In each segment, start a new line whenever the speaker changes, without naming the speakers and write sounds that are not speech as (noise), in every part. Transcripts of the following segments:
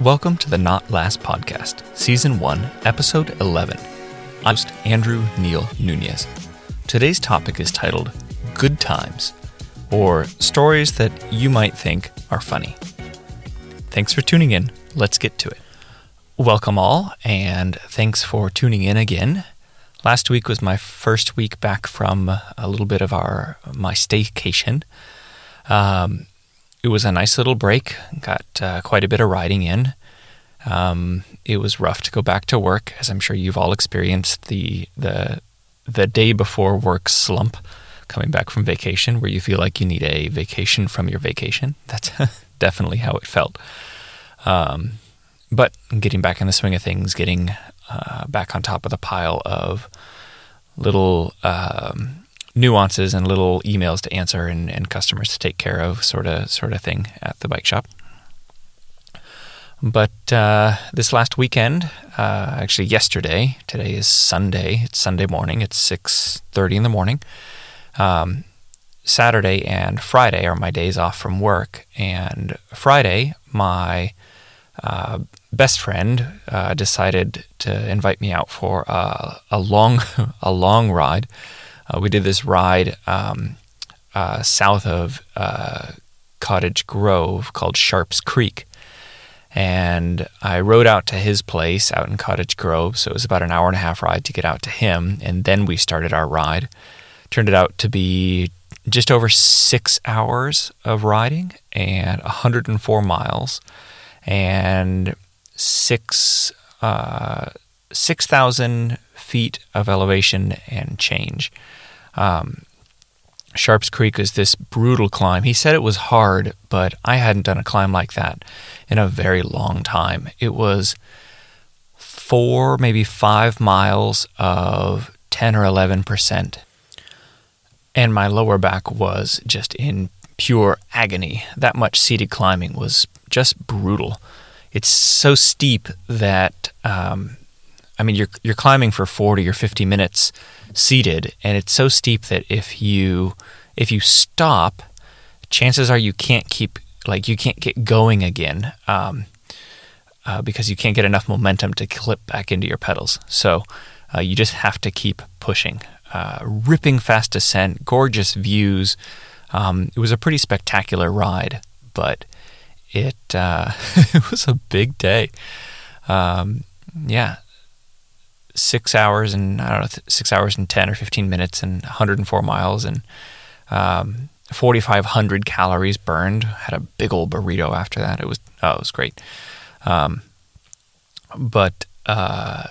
Welcome to the Not Last Podcast, Season 1, Episode 11. I'm host Andrew Neil Nunez. Today's topic is titled Good Times, or Stories That You Might Think Are Funny. Thanks for tuning in. Let's get to it. Welcome all, and thanks for tuning in again. Last week was my first week back from a little bit of our my staycation. Um, it was a nice little break. Got uh, quite a bit of riding in. Um, it was rough to go back to work, as I'm sure you've all experienced the the the day before work slump coming back from vacation, where you feel like you need a vacation from your vacation. That's (laughs) definitely how it felt. Um, but getting back in the swing of things, getting uh, back on top of the pile of little um, nuances and little emails to answer and, and customers to take care of, sort of sort of thing at the bike shop. But uh, this last weekend, uh, actually yesterday, today is Sunday. It's Sunday morning. It's six thirty in the morning. Um, Saturday and Friday are my days off from work, and Friday, my uh, best friend uh, decided to invite me out for a long, (laughs) a long ride. Uh, we did this ride um, uh, south of uh, Cottage Grove called Sharps Creek. And I rode out to his place out in Cottage Grove. So it was about an hour and a half ride to get out to him. And then we started our ride. Turned it out to be just over six hours of riding and 104 miles and six uh, 6,000 feet of elevation and change. Um, Sharps Creek is this brutal climb. He said it was hard, but I hadn't done a climb like that in a very long time. It was four, maybe five miles of 10 or 11%. And my lower back was just in pure agony. That much seated climbing was just brutal. It's so steep that um, I mean, you're you're climbing for 40 or 50 minutes seated, and it's so steep that if you if you stop, chances are you can't keep like you can't get going again um, uh, because you can't get enough momentum to clip back into your pedals. So uh, you just have to keep pushing. Uh, ripping fast descent, gorgeous views. Um, it was a pretty spectacular ride, but it uh, (laughs) it was a big day. Um, yeah, six hours and I don't know six hours and ten or fifteen minutes and 104 miles and um, 4,500 calories burned. Had a big old burrito after that. It was oh, it was great. Um, but uh,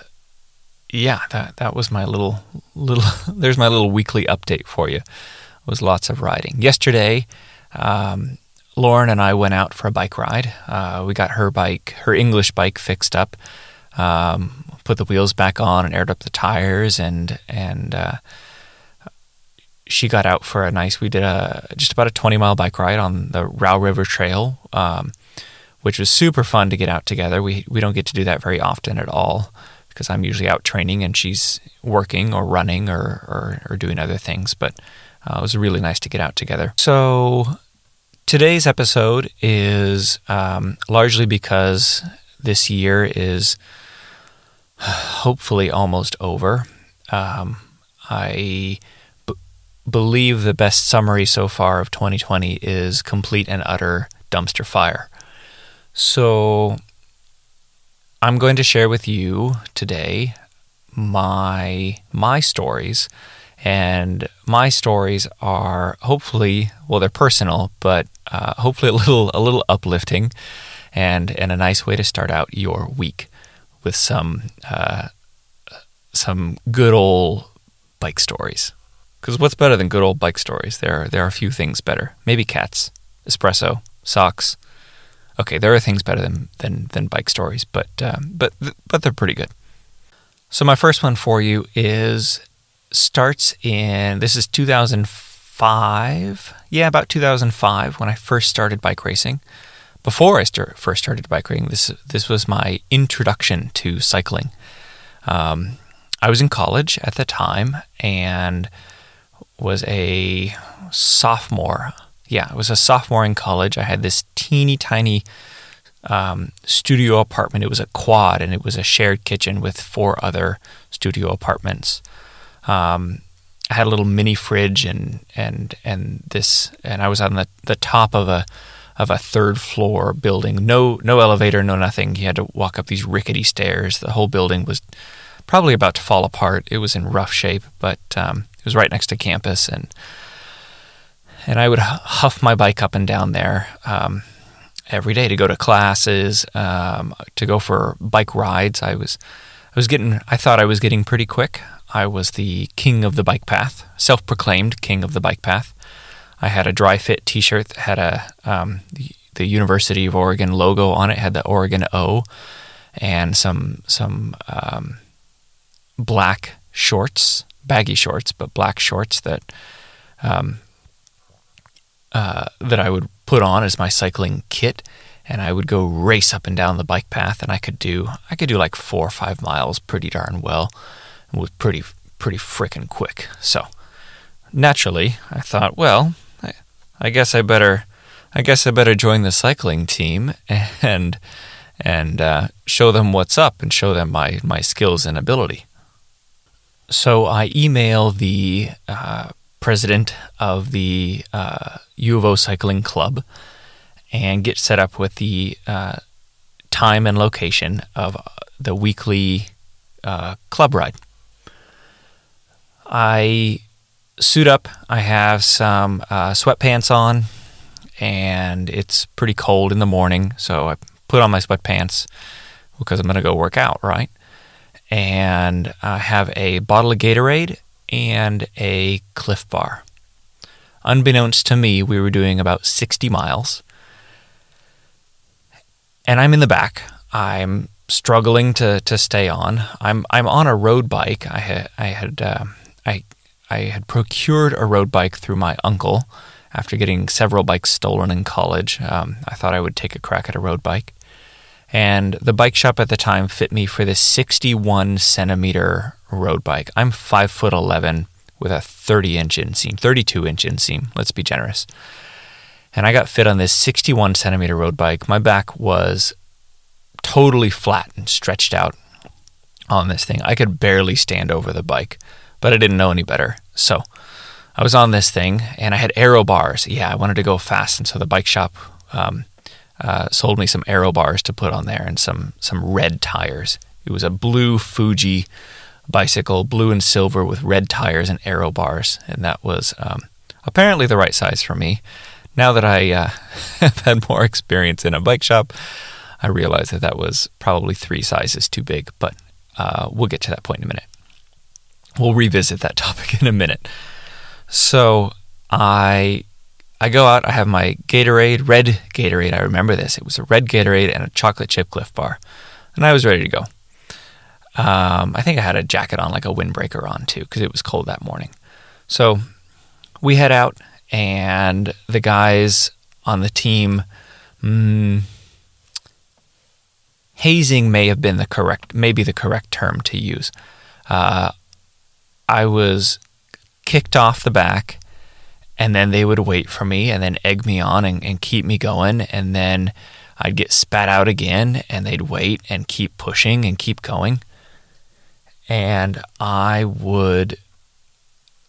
yeah, that that was my little little. (laughs) there's my little weekly update for you. It was lots of riding. Yesterday, um, Lauren and I went out for a bike ride. Uh, we got her bike, her English bike, fixed up. Um, put the wheels back on and aired up the tires and and uh, she got out for a nice we did a just about a 20 mile bike ride on the Row River Trail um, which was super fun to get out together. We we don't get to do that very often at all because I'm usually out training and she's working or running or or, or doing other things but uh, it was really nice to get out together. So today's episode is um, largely because this year is hopefully almost over. Um, I b- believe the best summary so far of 2020 is complete and utter dumpster fire. So I'm going to share with you today my my stories and my stories are hopefully well they're personal but uh, hopefully a little a little uplifting and and a nice way to start out your week with some uh, some good old bike stories. Because what's better than good old bike stories? There are, there are a few things better. Maybe cats, espresso, socks. Okay, there are things better than than, than bike stories, but um, but but they're pretty good. So my first one for you is starts in this is 2005. Yeah, about 2005 when I first started bike racing before I first started bike riding, this this was my introduction to cycling. Um, I was in college at the time and was a sophomore. Yeah, I was a sophomore in college. I had this teeny tiny um, studio apartment. It was a quad, and it was a shared kitchen with four other studio apartments. Um, I had a little mini fridge, and and and this, and I was on the, the top of a of a third floor building. No no elevator, no nothing. He had to walk up these rickety stairs. The whole building was probably about to fall apart. It was in rough shape, but um, it was right next to campus, and and I would huff my bike up and down there. Um, every day to go to classes, um, to go for bike rides. I was, I was getting, I thought I was getting pretty quick. I was the king of the bike path, self-proclaimed king of the bike path. I had a dry fit T-shirt that had a um, the, University of Oregon logo on it, had the Oregon O, and some some um, black shorts, baggy shorts, but black shorts that um, uh, that I would put on as my cycling kit, and I would go race up and down the bike path, and I could do I could do like four or five miles pretty darn well, and was pretty pretty frickin' quick. So naturally, I thought, well, I, guess I better I guess I better join the cycling team (laughs) and and uh, show them what's up and show them my my skills and ability. So I email the uh, president of the uh, U of O Cycling Club and get set up with the uh, time and location of the weekly uh, club ride. I suit up. I have some uh, sweatpants on, and it's pretty cold in the morning, so I put on my sweatpants because I'm going to go work out, right? And I have a bottle of Gatorade and a Clif Bar. Unbeknownst to me, we were doing about 60 miles. And I'm in the back. I'm struggling to, to stay on. I'm I'm on a road bike. I had I had uh, I I had procured a road bike through my uncle after getting several bikes stolen in college. Um, I thought I would take a crack at a road bike, and the bike shop at the time fit me for this 61 centimeter road bike. I'm five foot 11 with a 30 inch inseam, 32 inch inseam. Let's be generous. And I got fit on this 61 centimeter road bike. My back was totally flat and stretched out on this thing. I could barely stand over the bike, but I didn't know any better. So I was on this thing and I had aero bars. Yeah, I wanted to go fast. And so the bike shop um, uh, sold me some aero bars to put on there and some some red tires. It was a blue Fuji bicycle, blue and silver with red tires and aero bars, and that was um, apparently the right size for me. Now that I uh, (laughs) have had more experience in a bike shop, I realize that that was probably three sizes too big. But uh, we'll get to that point in a minute. We'll revisit that (laughs) topic in a minute. So I I go out, I have my Gatorade, red Gatorade. I remember this. It was a red Gatorade and a chocolate chip Clif Bar. And I was ready to go. Um, I think I had a jacket on, like a windbreaker on too, because it was cold that morning. So we head out, and the guys on the team, mm, hazing may have been the correct, maybe the correct term to use. Uh, I was kicked off the back and then they would wait for me and then egg me on and, and, keep me going. And then i'd get spat out again and they'd wait and keep pushing and keep going. And i would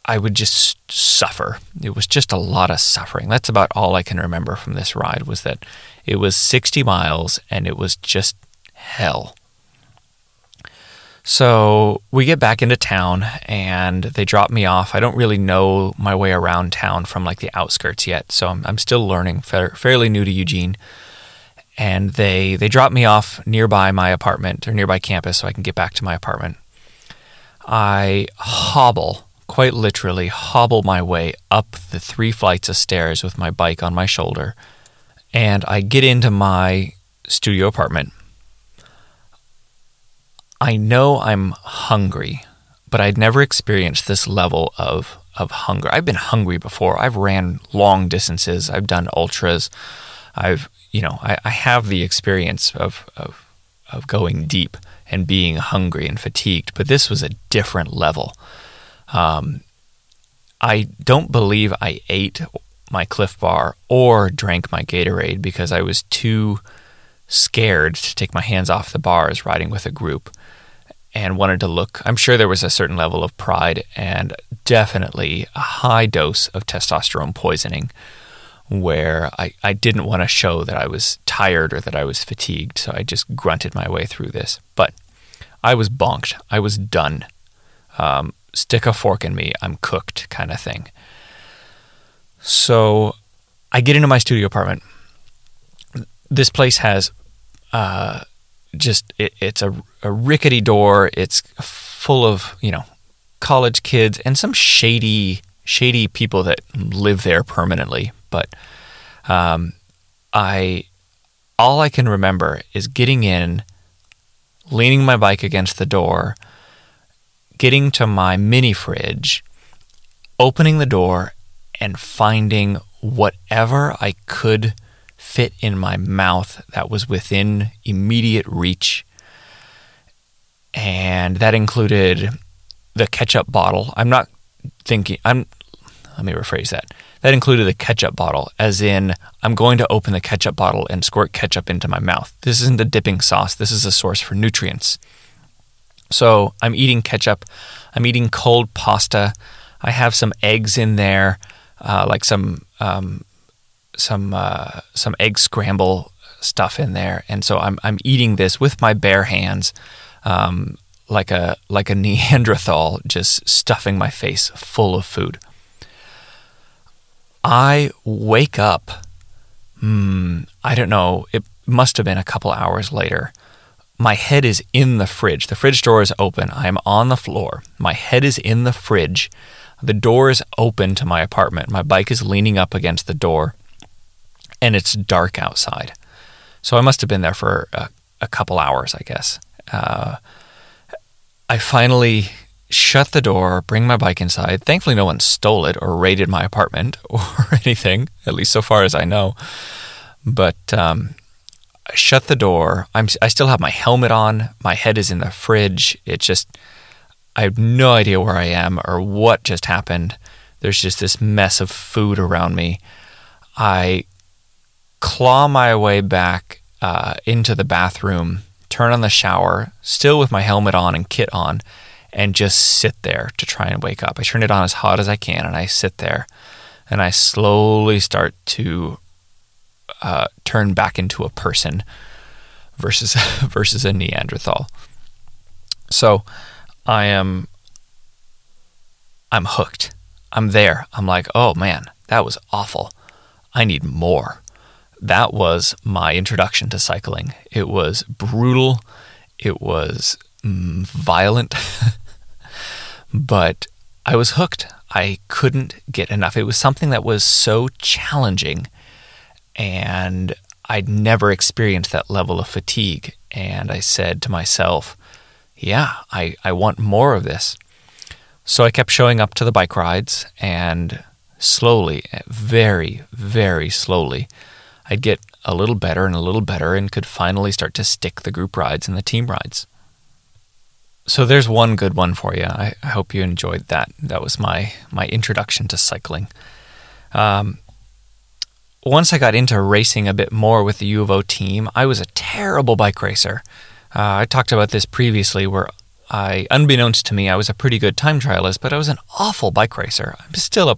i would just suffer. It was just a lot of suffering. That's about all i can remember from this ride was that it was 60 miles and it was just hell so we get back into town and they drop me off. I don't really know my way around town from like the outskirts yet, so I'm, I'm still learning, fairly new to Eugene. And they they drop me off nearby my apartment or nearby campus so I can get back to my apartment. I hobble, quite literally hobble my way up the three flights of stairs with my bike on my shoulder, and I get into my studio apartment I know I'm hungry, but I'd never experienced this level of of hunger. I've been hungry before. I've ran long distances. I've done ultras. I've you know I, I have the experience of, of of going deep and being hungry and fatigued, but this was a different level. Um, I don't believe I ate my Clif Bar or drank my Gatorade because I was too scared to take my hands off the bars riding with a group and wanted to look. I'm sure there was a certain level of pride and definitely a high dose of testosterone poisoning where I, I didn't want to show that I was tired or that I was fatigued. So I just grunted my way through this. But I was bonked. I was done. Um, stick a fork in me. I'm cooked kind of thing. So I get into my studio apartment. This place has uh, just it, it's a, a rickety door. It's full of you know college kids and some shady shady people that live there permanently. But um, I all I can remember is getting in, leaning my bike against the door, getting to my mini fridge, opening the door, and finding whatever I could fit in my mouth that was within immediate reach. And that included the ketchup bottle. I'm not thinking, I'm, let me rephrase that. That included the ketchup bottle, as in, I'm going to open the ketchup bottle and squirt ketchup into my mouth. This isn't a dipping sauce, this is a source for nutrients. So I'm eating ketchup, I'm eating cold pasta, I have some eggs in there, uh, like some um, some uh, some egg scramble stuff in there, and so I'm I'm eating this with my bare hands, um, like a like a (laughs) Neanderthal, just stuffing my face full of food. I wake up. Hmm, I don't know. It must have been a couple hours later. My head is in the fridge. The fridge door is open. I am on the floor. My head is in the fridge. The door is open to my apartment. My bike is leaning up against the door and it's dark outside. So I must have been there for a, a couple hours, I guess. Uh, I finally shut the door, bring my bike inside. Thankfully, no one stole it or raided my apartment (laughs) or anything, at least so far as I know. But um, I shut the door. I'm, I still have my helmet on. My head is in the fridge. It's just, I have no idea where I am or what just happened. There's just this mess of food around me. I claw my way back uh, into the bathroom, turn on the shower, still with my helmet on and kit on, and just sit there to try and wake up. I turn it on as hot as I can and I sit there and I slowly start to uh, turn back into a person versus (laughs) versus a Neanderthal. So I am I'm hooked. I'm there. I'm like, oh man, that was awful. I need more that was my introduction to cycling. It was brutal, it was mm, violent, (laughs) but I was hooked. I couldn't get enough. It was something that was so challenging, and I'd never experienced that level of fatigue. And I said to myself, yeah, I, I want more of this. So I kept showing up to the bike rides, and slowly, very, very slowly, I'd get a little better and a little better and could finally start to stick the group rides and the team rides. So there's one good one for you. I, hope you enjoyed that. That was my my introduction to cycling. Um, once I got into racing a bit more with the U of O team, I was a terrible bike racer. Uh, I talked about this previously, where I, unbeknownst to me, I was a pretty good time trialist, but I was an awful bike racer. I'm still a,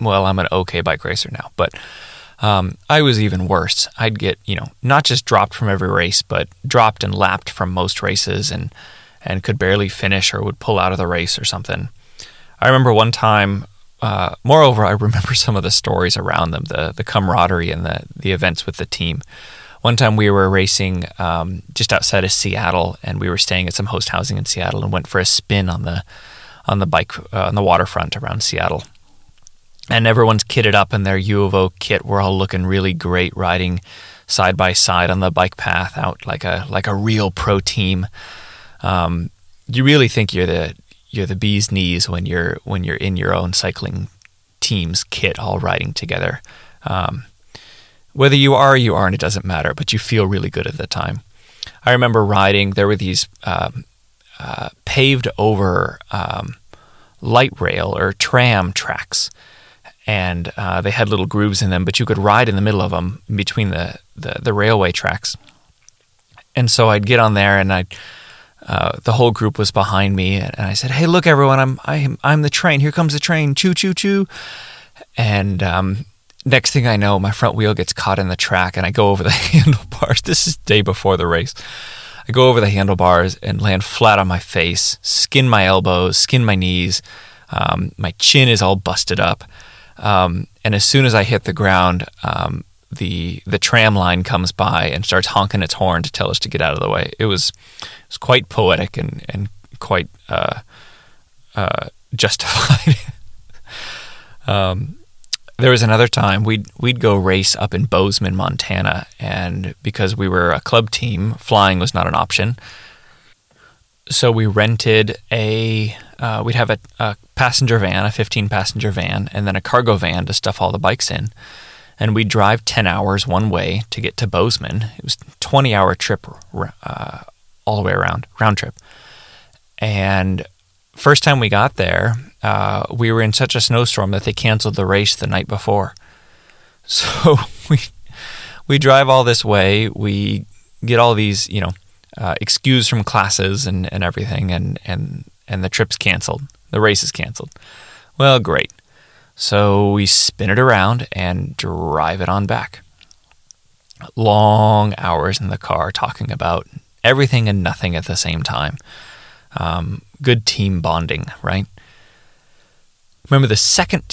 well, I'm an okay bike racer now, but um, I was even worse. I'd get, you know, not just dropped from every race, but dropped and lapped from most races and, and could barely finish or would pull out of the race or something. I remember one time, uh, moreover, I (laughs) remember some of the stories around them, the, the camaraderie and the, the events with the team. One time we were racing um, just outside of Seattle, and we were staying at some host housing in Seattle, and went for a spin on the on the bike uh, on the waterfront around Seattle and everyone's kitted up in their U of O kit. We're all looking really great, riding side by side on the bike path out like a like a real pro team. Um, you really think you're the you're the bee's knees when you're when you're in your own cycling team's kit, all riding together. Um, whether you are or you aren't, it doesn't matter. But you feel really good at the time. I remember riding. There were these um, uh, paved over um, light rail or tram tracks and uh, they had little grooves in them, but you could ride in the middle of them between the, the, the railway tracks. and so I'd get on there and I. Uh, the whole group was behind me, and I said, "Hey, look, everyone! I'm I'm I'm the train. Here comes the train! Choo choo choo!" And um, next thing I know, my front wheel gets caught in the track, and I go over the (laughs) handlebars. This is day before the race. I go over the handlebars and land flat on my face, skin my elbows, skin my knees. Um, my chin is all busted up. Um, and as soon as I hit the ground, um, the the tram line comes by and starts honking its horn to tell us to get out of the way. It was it was quite poetic and and quite uh, uh, justified. (laughs) um, there was another time we'd we'd go race up in Bozeman, Montana, and because we were a club team, flying was not an option. So we rented a uh, we'd have a, a passenger van, a 15 passenger van, and then a cargo van to stuff all the bikes in and we'd drive 10 hours one way to get to Bozeman. It was a 20 hour trip uh, all the way around, round trip. And first time we got there, uh, we were in such a snowstorm that they canceled the race the night before. (laughs) So we we drive all this way. We get all these, you know, uh, excused from classes and, and everything, and, and and the trip's canceled. The race is canceled. Well, great. So we spin it around and drive it on back. Long hours in the car talking about everything and nothing at the same time. Um, good team bonding, right? Remember the second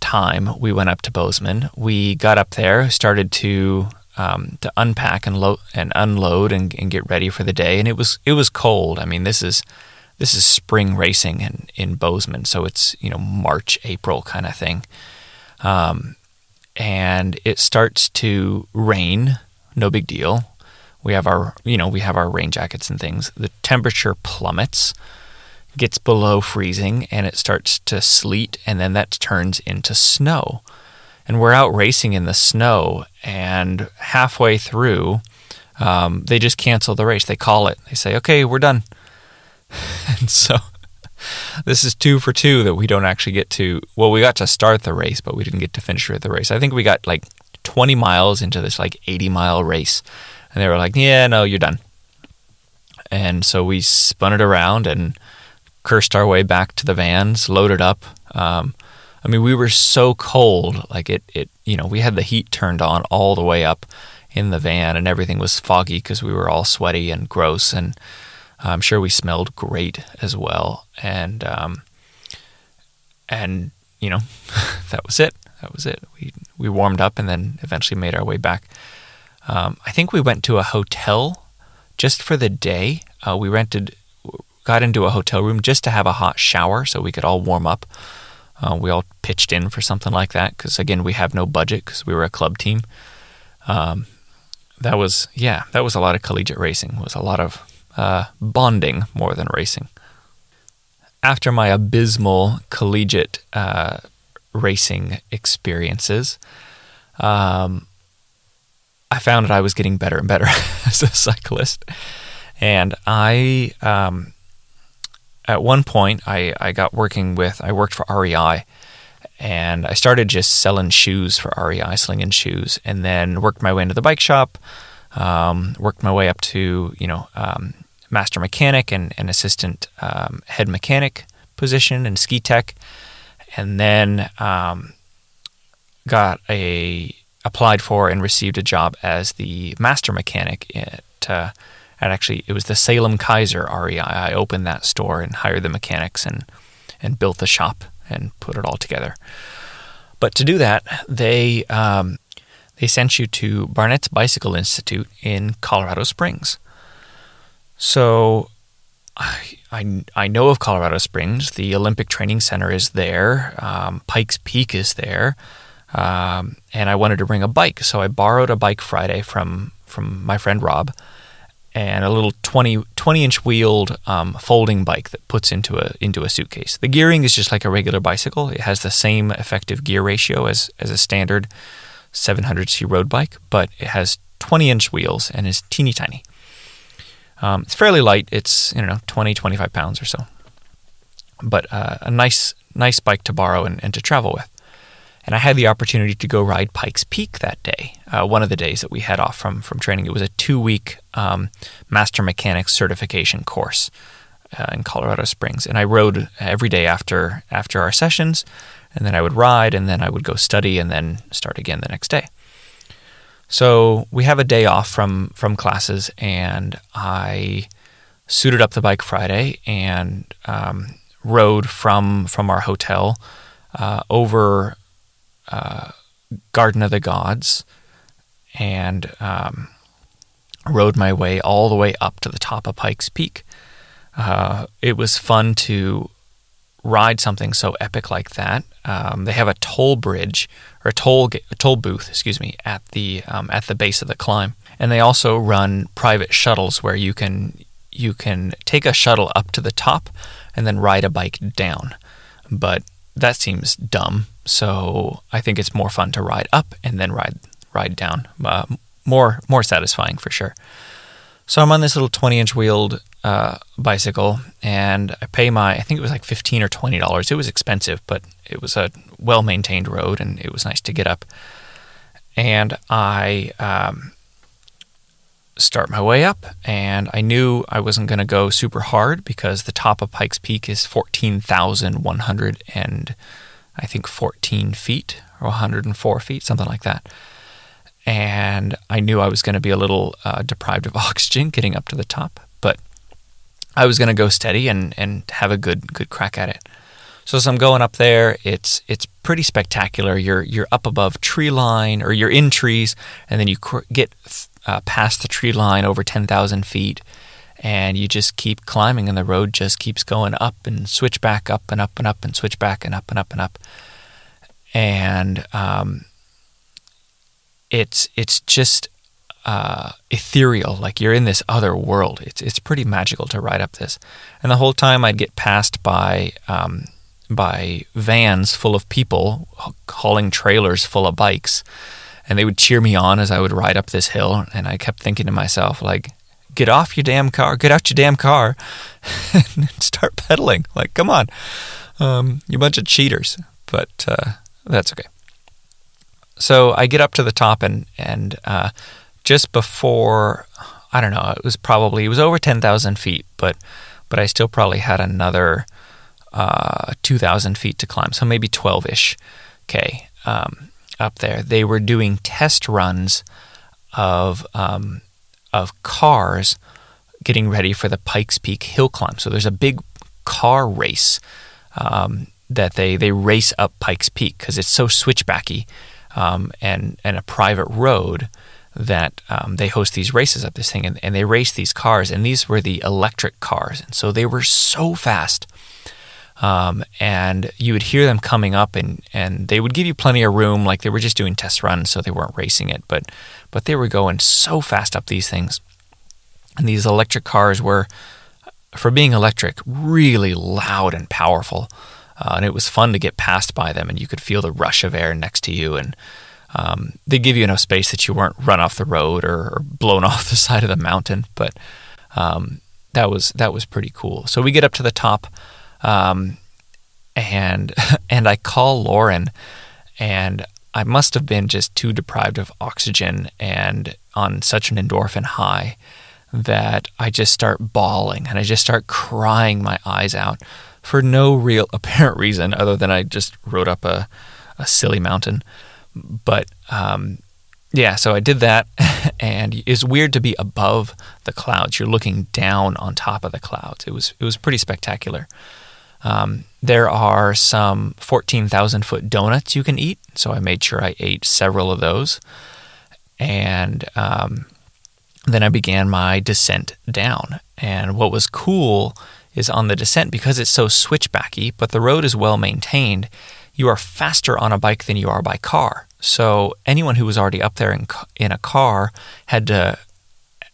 time we went up to Bozeman, we got up there, started to um, to unpack and load and unload and, and, get ready for the day, and it was it was cold. I mean, this is this is spring racing in, in Bozeman, so it's you know March, April kind of thing, um, and it starts to rain. No big deal. We have our you know we have our rain jackets and things. The temperature plummets, gets below freezing, and it starts to sleet, and then that turns into snow. And we're out racing in the snow, and halfway through, um, they just cancel the race. They call it. They say, "Okay, we're done." (laughs) and so this is two for two that we don't actually get to. Well, we got to start the race, but we didn't get to finish the race. I think we got like 20 miles into this like 80 mile race, and they were like, "Yeah, no, you're done." And so we spun it around and cursed our way back to the vans, loaded up. Um, I mean, we were so cold, like it, it, you know, we had the heat turned on all the way up in the van, and everything was foggy because we were all sweaty and gross and I'm sure we smelled great as well, and um, and you know (laughs) that was it. That was it. We we warmed up and then eventually made our way back. Um, I think we went to a hotel just for the day. Uh, we rented, got into a hotel room just to have a hot shower so we could all warm up. Uh, we all pitched in for something like that because again we have no budget because we were a club team. Um, that was yeah, that was a lot of collegiate racing. It was a lot of uh, bonding more than racing. After my abysmal collegiate uh, racing experiences, um, I found that I was getting better and better (laughs) as a cyclist. And I, um, at one point, I, I got working with, I worked for REI and I started just selling shoes for REI, slinging shoes, and then worked my way into the bike shop, um, worked my way up to, you know, um, master mechanic and, and assistant um, head mechanic position in ski tech, and then um, got a applied for and received a job as the master mechanic at, uh, at actually it was the Salem Keizer REI. I opened that store and hired the mechanics and and built the shop and put it all together. But to do that, they um, they sent you to Barnett's Bicycle Institute in Colorado Springs. So I, I, I know of Colorado Springs. The Olympic Training Center is there. Um, Pikes Peak is there. Um, and I wanted to bring a bike. So I borrowed a bike Friday from, from my friend Rob and a little 20, 20 inch wheeled um, folding bike that puts into a, into a suitcase. The gearing is just like a regular bicycle. It has the same effective gear ratio as, as a standard 700C road bike, but it has 20 inch wheels and is teeny tiny. Um, it's fairly light. It's you know 20, 25 pounds or so, but uh, a nice nice bike to borrow and, and to travel with. and I had the opportunity to go ride Pikes Peak that day, uh, one of the days that we had off from, from training. It was a two week um, master mechanics certification course uh, in Colorado Springs. And I rode every day after, after our sessions, and then I would ride, and then I would go study, and then start again the next day. So we have a day off from, from classes, and I suited up the bike Friday and um, rode from, from our hotel uh, over uh, Garden of the Gods and um, rode my way all the way up to the top of Pikes Peak. Uh, it was fun to ride something so epic like that. Um, they have a toll bridge or a toll a toll booth, excuse me, at the um, at the base of the climb, and they also run private shuttles where you can you can take a shuttle up to the top and then ride a bike down. But that seems dumb. So I think it's more fun to ride up and then ride ride down. Uh, more more satisfying for sure. So I'm on this little 20 inch wheeled uh, bicycle, and I pay my I think it was like 15 or 20 dollars. It was expensive, but it was a well maintained road, and it was nice to get up. And I um, start my way up, and I knew I wasn't going to go super hard because the top of Pikes Peak is 14,100 and I think 14 feet or 104 feet, something like that. And I knew I was going to be a little uh, deprived of (laughs) oxygen getting up to the top, but I was going to go steady and, and have a good good crack at it. So as I'm going up there, it's it's pretty spectacular. You're you're up above tree line, or you're in trees, and then you get uh, past the tree line over 10,000 feet, and you just keep climbing, and the road just keeps going up and switch back up and up and up and switch back and up and up and up. And um, it's it's just uh, ethereal, like you're in this other world. It's it's pretty magical to ride up this. And the whole time I'd get passed by um, by vans full of people hauling trailers full of bikes and they would cheer me on as I would ride up this hill. And I kept thinking to myself, like, get off your damn car, get out your damn car, (laughs) and start pedaling. Like, come on, um, you bunch of cheaters. But uh, that's okay. So I get up to the top, and and uh, just before, I don't know, it was probably it was over ten thousand feet, but but I still probably had another uh, two thousand feet to climb, so maybe twelve ish k. Um, up there, they were doing test runs of um, of cars getting ready for the Pikes Peak hill climb. So there's a big car race um, that they they race up Pikes Peak because it's so switchbacky um, and and a private road that um, they host these races up this thing and, and they race these cars and these were the electric cars and so they were so fast um, and you would hear them coming up, and, and they would give you plenty of room, like they were just doing test runs, so they weren't racing it, but but they were going so fast up these things. And these electric cars were, for being electric, really loud and powerful. Uh, and it was fun to get passed by them, and you could feel the rush of air next to you. And um, they give you enough space that you weren't run off the road or, or blown (laughs) off the side of the mountain. But um, that was that was pretty cool. So we get up to the top. Um, and (laughs) and I call Lauren, and I must have been just too deprived of oxygen and on such an endorphin high that I just start bawling and I just start crying my eyes out for no real (laughs) apparent reason other than I just rode up a, a silly mountain. But um, yeah, so I did that, (laughs) and it's weird to be above the clouds. You're looking down on top of the clouds. It was it was pretty spectacular. Um, there are some 14,000 foot donuts you can eat. So I made sure I ate several of those. And um, then I began my descent down. And what was cool is on the descent, because it's so switchbacky, but the road is well maintained, you are faster on a bike than you are by car. So anyone who was already up there in, in a car had to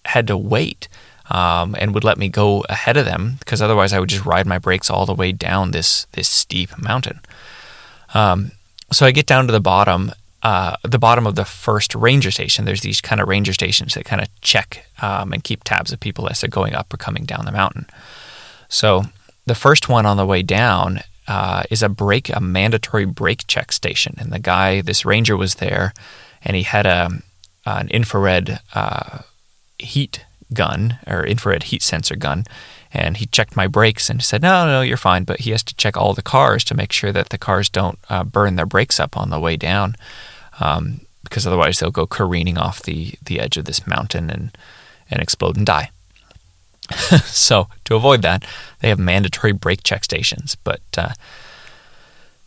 had to wait um, and would let me go ahead of them because otherwise I would just ride my brakes all the way down this this steep mountain. Um, so I get down to the bottom, uh, the bottom of the first ranger station. There's these kind of ranger stations that kind of check um, and keep tabs of people as they're going up or coming down the mountain. So the first one on the way down, uh, is a brake, a mandatory brake check station. And the guy, this ranger, was there, and he had a an infrared uh, heat gun or infrared heat sensor gun, and he checked my brakes and said, "No, no, you're fine." But he has to check all the cars to make sure that the cars don't uh, burn their brakes up on the way down, um, because otherwise they'll go careening off the the edge of this mountain and and explode and die. (laughs) so to avoid that, they have mandatory brake check stations. But uh,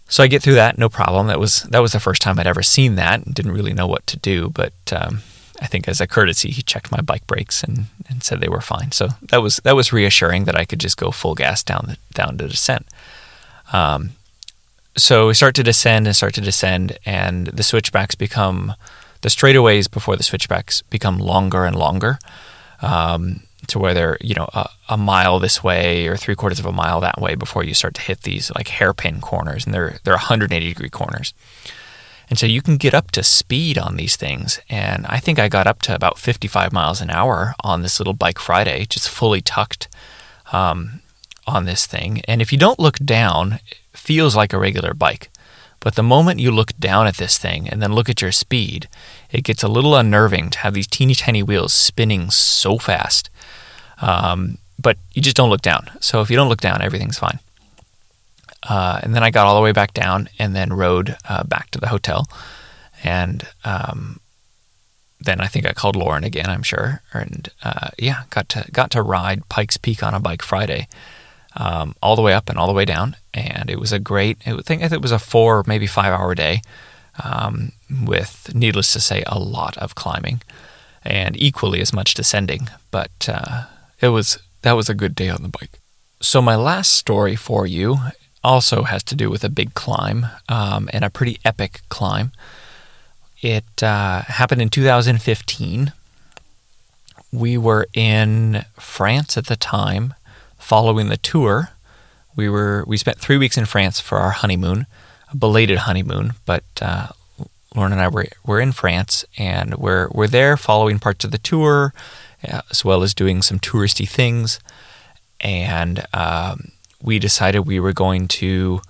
so I get through that, no problem. That was that was the first time I'd ever seen that, and didn't really know what to do. But um, I think as a courtesy, he checked my bike brakes and, and said they were fine. So that was that was reassuring that I could just go full gas down the down to descent. Um, so we start to descend and start to descend, and the switchbacks become the straightaways before the switchbacks become longer and longer. Um, to where they're you know a, a, mile this way or three quarters of a mile that way before you start to hit these like hairpin corners, and they're they're 180 degree corners. And so you can get up to speed on these things. And I think I got up to about 55 miles an hour on this little Bike Friday, just fully tucked um, on this thing. And if you don't look down, it feels like a regular bike. But the moment you look down at this thing and then look at your speed, it gets a little unnerving to have these teeny tiny wheels spinning so fast um, but you just don't look down. So if you don't look down, everything's fine. Uh, and then I got all the way back down and then rode uh, back to the hotel. And um, then I think I called Lauren again, I'm sure. And uh, yeah, got to got to ride Pikes Peak on a bike Friday, um, all the way up and all the way down. And it was a great. I think it was a four, maybe five hour day, um, with needless to say, a lot of climbing, and equally as much descending. But uh, it was that was a good day on the bike. So my last story for you also has to do with a big climb um, and a pretty epic climb. It uh, happened in 2015. We were in France at the time, following the tour. We were we spent three weeks in France for our honeymoon, a belated honeymoon. But uh, Lauren and I were were in France, and we're we're there following parts of the tour as well as doing some touristy things. And um, we decided we were going to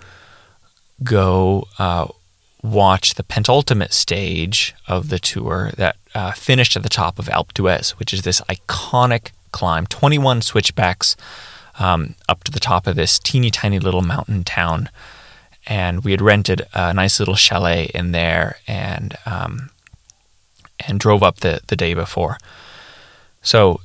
go uh, watch the penultimate stage of the tour that uh, finished at the top of Alpe d'Huez, which is this iconic climb 21 switchbacks um, up to the top of this teeny tiny little mountain town. And we had rented a nice little chalet in there and um, and drove up the, the day before. So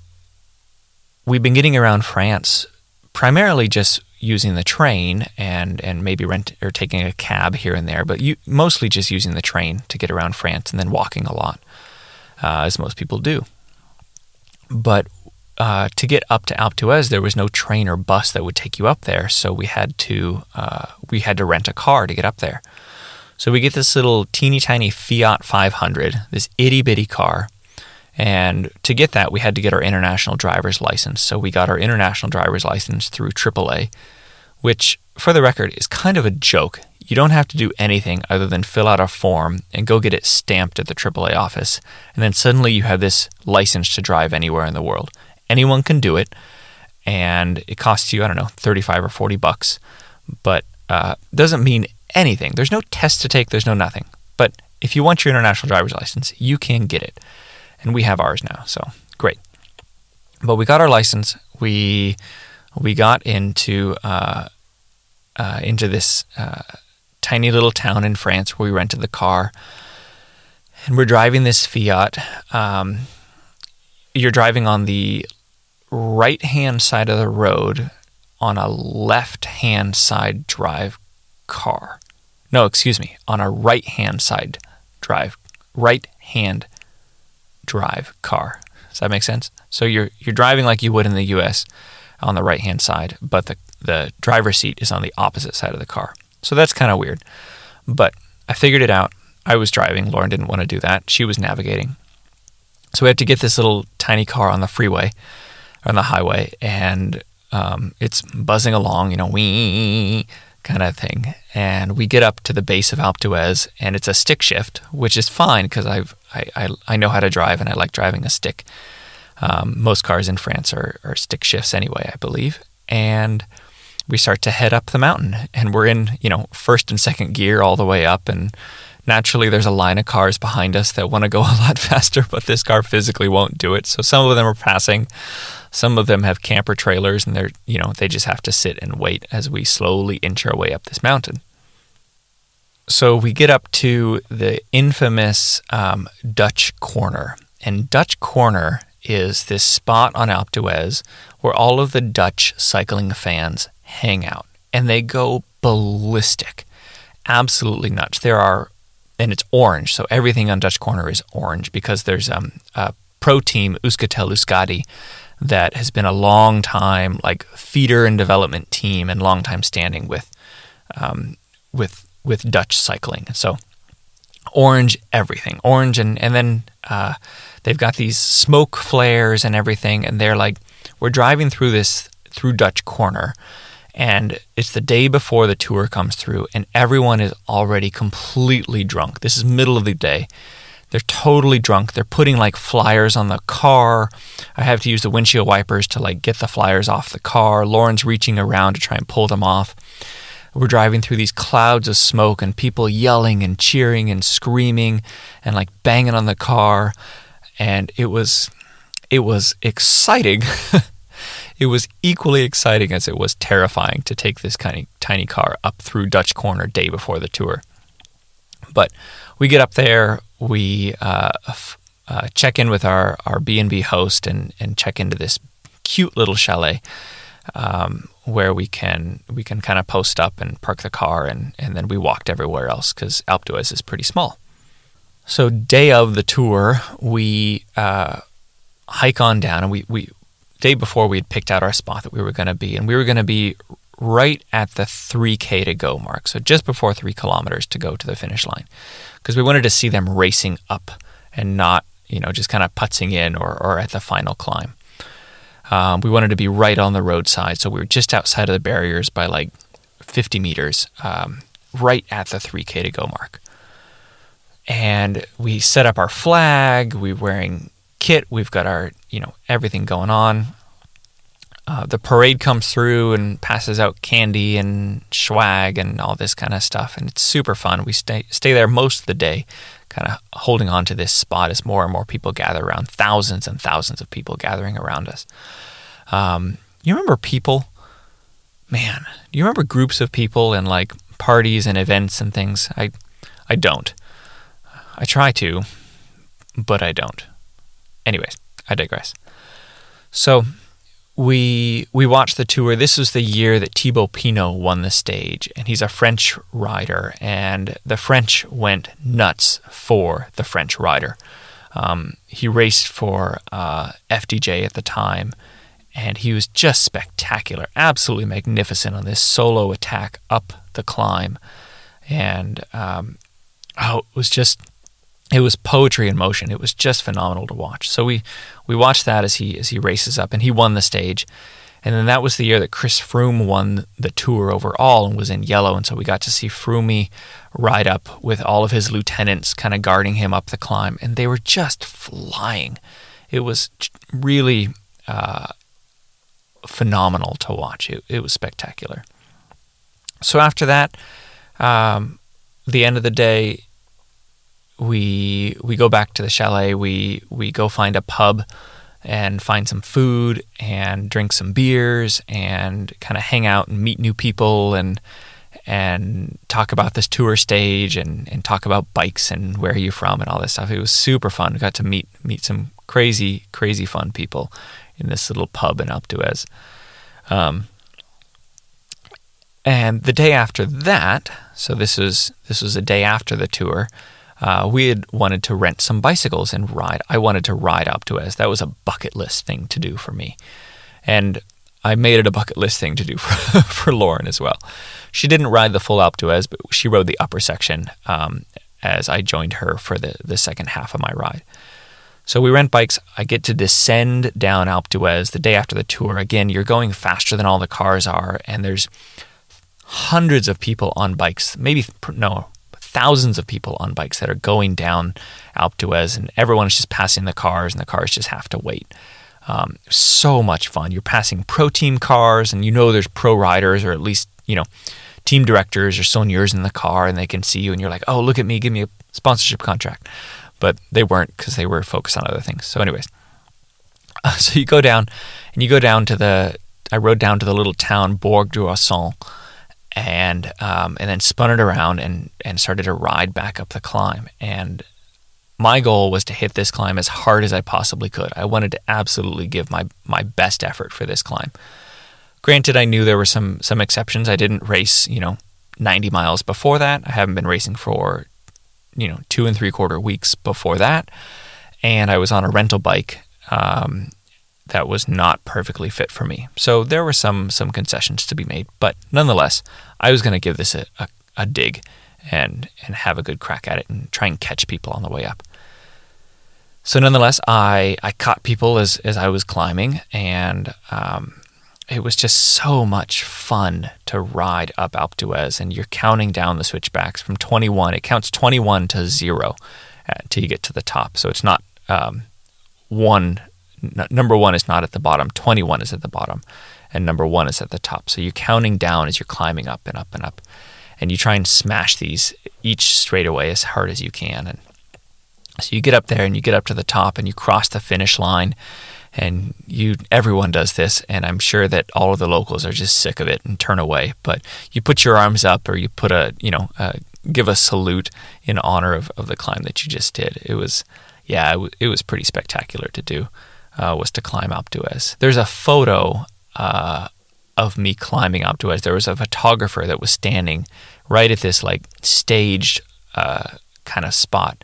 we've been getting around France primarily just using the train and and maybe rent or taking a cab here and there, but you, mostly just using the train to get around France and then walking a lot, uh, as most people do. But uh, to get up to Alpe d'Huez, there was no train or bus that would take you up there, so we had to uh, we had to rent a car to get up there. So we get this little teeny tiny Fiat 500, this itty bitty car and to get that, we had to get our international driver's license. So we got our international driver's license through AAA, which, for the record, is kind of a joke. You don't have to do anything other than fill out a form and go get it stamped at the AAA office. And then suddenly you have this license to drive anywhere in the world. Anyone can do it. And it costs you, I don't know, 35 or 40 bucks. But uh, doesn't mean anything. There's no test to take, there's no nothing. But if you want your international driver's license, you can get it and we have ours now. So great. But we got our license. We we got into uh, uh, into this uh, tiny little town in France where we rented the car, and we're driving this Fiat. Um, you're driving on the right hand side of the road on a left hand side drive car. No, excuse me, on a right hand side drive, right hand drive car. Does that make sense? So you're you're driving like you would in the U.S. on the right hand side, but the the driver's seat is on the opposite side of the car. So that's kind of weird. But I figured it out. I was driving. Lauren didn't want to do that. She was navigating. So we had to get this little tiny car on the freeway, on the highway, and um, it's buzzing along, you know, wee kind of thing. And we get up to the base of Alpe d'Huez, and it's a stick shift, which is fine because I've I, I, I, know how to drive and I like driving a stick. Um, most cars in France are, are stick shifts anyway, I believe. And we start to head up the mountain, and we're in you know first and second gear all the way up, and naturally there's a line of cars behind us that want to go (laughs) a lot faster, but this car physically won't do it. So some of them are passing. Some of them have camper trailers and they're, you know, they just have to sit and wait as we slowly inch our way up this mountain. So we get up to the infamous um, Dutch Corner. And Dutch Corner is this spot on Alpe d'Huez where all of the Dutch cycling fans hang out and they go ballistic. Absolutely nuts. There are, and it's orange. So everything on Dutch Corner is orange because there's um, a pro team, Euskaltel Euskadi, that has been a long time like feeder and development team and long time standing with um, with with Dutch cycling. So orange everything, orange, and and then uh, they've got these smoke flares and everything, and they're like, we're driving through this through Dutch Corner, and it's the day before the tour comes through, and everyone is already completely drunk. This is middle of the day. They're totally drunk. They're putting like flyers on the car. I have to use the windshield wipers to like get the flyers off the car. Lauren's reaching around to try and pull them off. We're driving through these clouds of smoke and people yelling and cheering and screaming and like banging on the car. And it was it was exciting. (laughs) it was equally exciting as it was terrifying to take this kind of tiny car up through Dutch Corner day before the tour. But we get up there, we uh, uh, check in with our our B and B host and and check into this cute little chalet um, where we can we can kind of post up and park the car and and then we walked everywhere else because Alpe d'Huez is pretty small. So day of the tour, we uh, hike on down and we we day before we had picked out our spot that we were going to be and we were going to be right at the 3k to go mark so just before 3 kilometers to go to the finish line because we wanted to see them racing up and not you know just kind of putzing in or, or at the final climb um, we wanted to be right on the roadside, so we were just outside of the barriers by like 50 meters, um, right at the 3K to go mark. And we set up our flag. We're wearing kit. We've got our, you know, everything going on. Uh, the parade comes through and passes out candy and swag and all this kind of stuff, and it's super fun. We stay stay there most of the day, kind of holding on to this spot as more and more people gather around. Thousands and thousands of people gathering around us. Um, you remember people? Man, do you remember groups of people and like parties and events and things? I, I don't. I try to, but I don't. Anyways, I digress. So we we watched the tour. This was the year that Thibaut Pinot won the stage, and he's a French rider, and the French went nuts for the French rider. Um, he raced for uh, FDJ at the time, and he was just spectacular, absolutely magnificent on this solo attack up the climb, and um, oh, it was just it was poetry in motion. It was just phenomenal to watch. So we we watched that as he as he races up, and he won the stage. And then that was the year that Chris Froome won the tour overall and was in yellow. And so we got to see Froome ride up with all of his lieutenants kind of guarding him up the climb. And they were just flying. It was really uh, phenomenal to watch. It, it, was spectacular. So after that, um, the end of the day, we we go back to the chalet. We we go find a pub and find some food and drink some beers and kind of hang out and meet new people and and talk about this tour stage and, and talk about bikes and where are you from and all this stuff. It was super fun. We got to meet meet some crazy crazy fun people in this little pub in Alpe d'Huez. Um, and the day after that, so this was this was a day after the tour uh, we had wanted to rent some bicycles and ride. I wanted to ride Alpe d'Huez. That was a bucket list thing to do for me. And I made it a bucket list thing to do (laughs) for, for Lauren as well. She didn't ride the full Alpe d'Huez, but she rode the upper section um, as I joined her for the, the second half of my ride. So we rent bikes. I get to descend down Alpe d'Huez the day after the tour. Again, you're going faster than all the cars are, and there's hundreds of people on bikes. Maybe, no, thousands of people on bikes that are going down Alpe d'Huez, and everyone is just passing the cars, and the cars just have to wait. Um, so much fun. You're passing pro team cars, and you know there's pro riders, or at least you know team directors or soigneurs in the car, and they can see you, and you're like, "Oh, look at me! Give me a sponsorship contract." But they weren't because they were focused on other things. So, anyways, uh, (laughs) so you go down, and you go down to the. I rode down to the little town Bourg d'Oisans, and um, and then spun it around and and started to ride back up the climb. And my goal was to hit this climb as hard as I possibly could. I wanted to absolutely give my my best effort for this climb. Granted, I knew there were some some exceptions. I didn't race, you know, 90 miles before that. I haven't been racing for, you know, two and three quarter weeks before that, and I was on a rental bike um, that was not perfectly fit for me. So there were some some concessions to be made, but nonetheless, I was going to give this a, a, a dig and and have a good crack at it and try and catch people on the way up. So nonetheless, I I caught people as as I was climbing, and um, it was just so much fun to ride up Alpe d'Huez. And you're counting down the switchbacks from 21. It counts 21 to zero until you get to the top. So it's not um, one. N- number one is not at the bottom. 21 is at the bottom, and number one is at the top. So you're counting down as you're climbing up and up and up and you try and smash these each straightaway as hard as you can. And so you get up there and you get up to the top and you cross the finish line and you everyone does this and i'm sure that all of the locals are just sick of it and turn away but you put your arms up or you put a you know uh, give a salute in honor of, of the climb that you just did it was yeah it, w- it was pretty spectacular to do uh, was to climb d'Huez there's a photo uh, of me climbing d'Huez there was a photographer that was standing right at this like staged uh, kind of spot.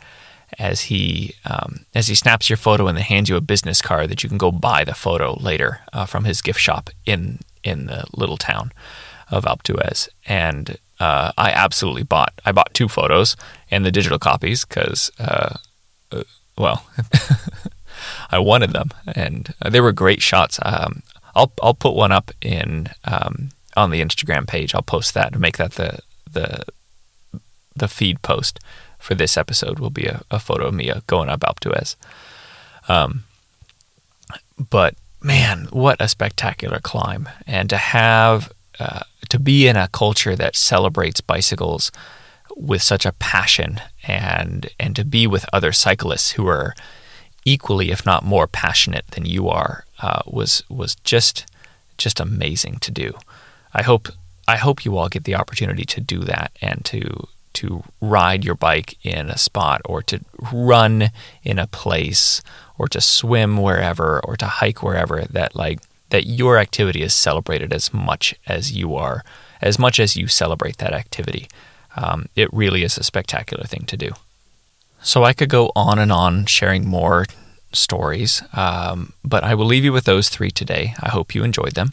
As he um, as he snaps your photo and then hands you a business card that you can go buy the photo later uh, from his gift shop in in the little town of Alpe d'Huez. And uh, I absolutely bought I bought two photos and the digital copies because uh, uh, well (laughs) I wanted them and they were great shots. Um, I'll I'll put one up in um, on the Instagram page. I'll post that to make that the the the feed post for this episode will be a, a photo of me uh, going up Alpe d'Huez. Um, but man, what a spectacular climb! And to have uh, to be in a culture that celebrates bicycles with such a passion, and and to be with other cyclists who are equally, if not more, passionate than you are, uh, was was just just amazing to do. I hope I hope you all get the opportunity to do that and to to ride your bike in a spot or to run in a place or to swim wherever or to hike wherever that like that your activity is celebrated as much as you are as much as you celebrate that activity um, it really is a spectacular thing to do so i could go on and on sharing more stories um, but i will leave you with those three today i hope you enjoyed them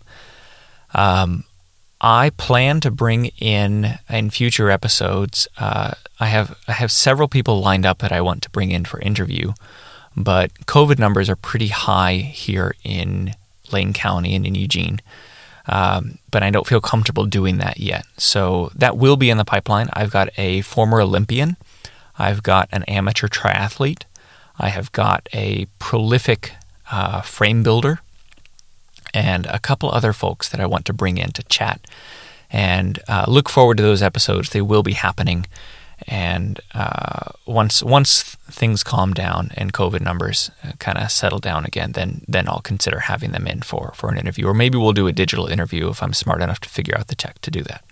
um, I plan to bring in in future episodes. Uh, I have I have several people lined up that I want to bring in for interview, but COVID numbers are pretty high here in Lane County and in Eugene. Um, but I don't feel comfortable doing that yet. So that will be in the pipeline. I've got a former Olympian. I've got an amateur triathlete. I have got a prolific uh, frame builder and a couple other folks that I want to bring in to chat. And uh, look forward to those episodes. They will be happening. And uh, once once things calm down and COVID numbers uh, kind of settle down again, then then I'll consider having them in for for an interview, or maybe we'll do a digital interview if I'm smart enough to figure out the tech to do that.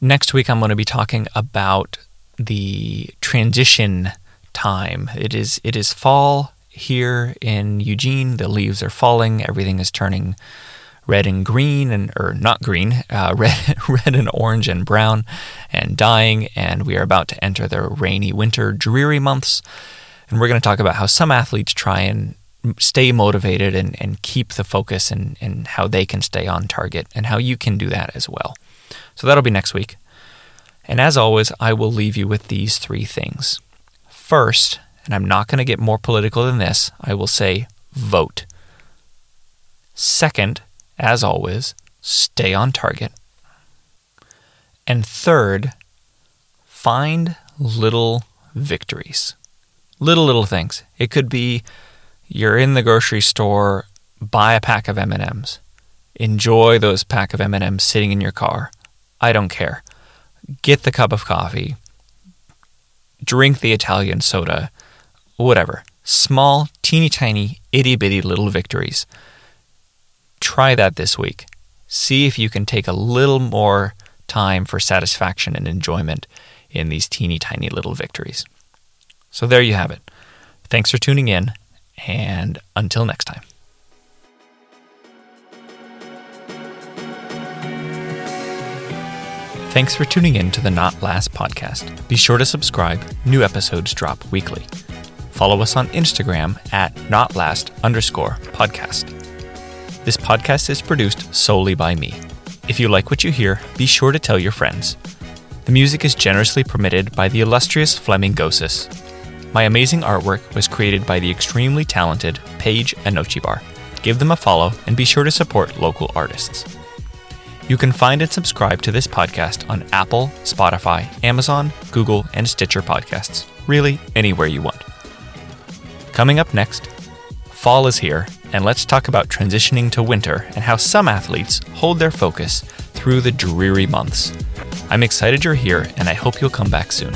Next week, I'm going to be talking about the transition time. It is it is fall here in Eugene. The leaves are falling. Everything is turning red and green, and or not green, (laughs) uh, red, red and orange and brown, and dying. And we are about to enter the rainy winter, dreary months. And we're going to talk about how some athletes try and stay motivated and, and keep the focus and, and how they can stay on target and how you can do that as well. So that'll be next week. And as always, I will leave you with these three things. First, and I'm not going to get more political than this, I will say vote. Second, as always, stay on target. And third, find little victories. Little, little things. It could be you're in the grocery store buy a pack of M&Ms. Enjoy those pack of M&Ms sitting in your car. I don't care. Get the cup of coffee. Drink the Italian soda. Whatever. Small, teeny tiny, itty bitty little victories. Try that this week. See if you can take a little more time for satisfaction and enjoyment in these teeny tiny little victories. So there you have it. Thanks for tuning in, and until next time. Thanks for tuning in to the Not Last podcast. Be sure to subscribe. New episodes drop weekly. Follow us on Instagram at notlast underscore podcast. This podcast is produced solely by me. If you like what you hear, be sure to tell your friends. The music is generously permitted by the illustrious Fleming Gossis. My amazing artwork was created by the extremely talented Paige Anochibar. Give them a follow and be sure to support local artists. You can find and subscribe to this podcast on Apple, Spotify, Amazon, Google, and Stitcher podcasts, really anywhere you want. Coming up next, fall is here, and let's talk about transitioning to winter and how some athletes hold their focus through the dreary months. I'm excited you're here, and I hope you'll come back soon.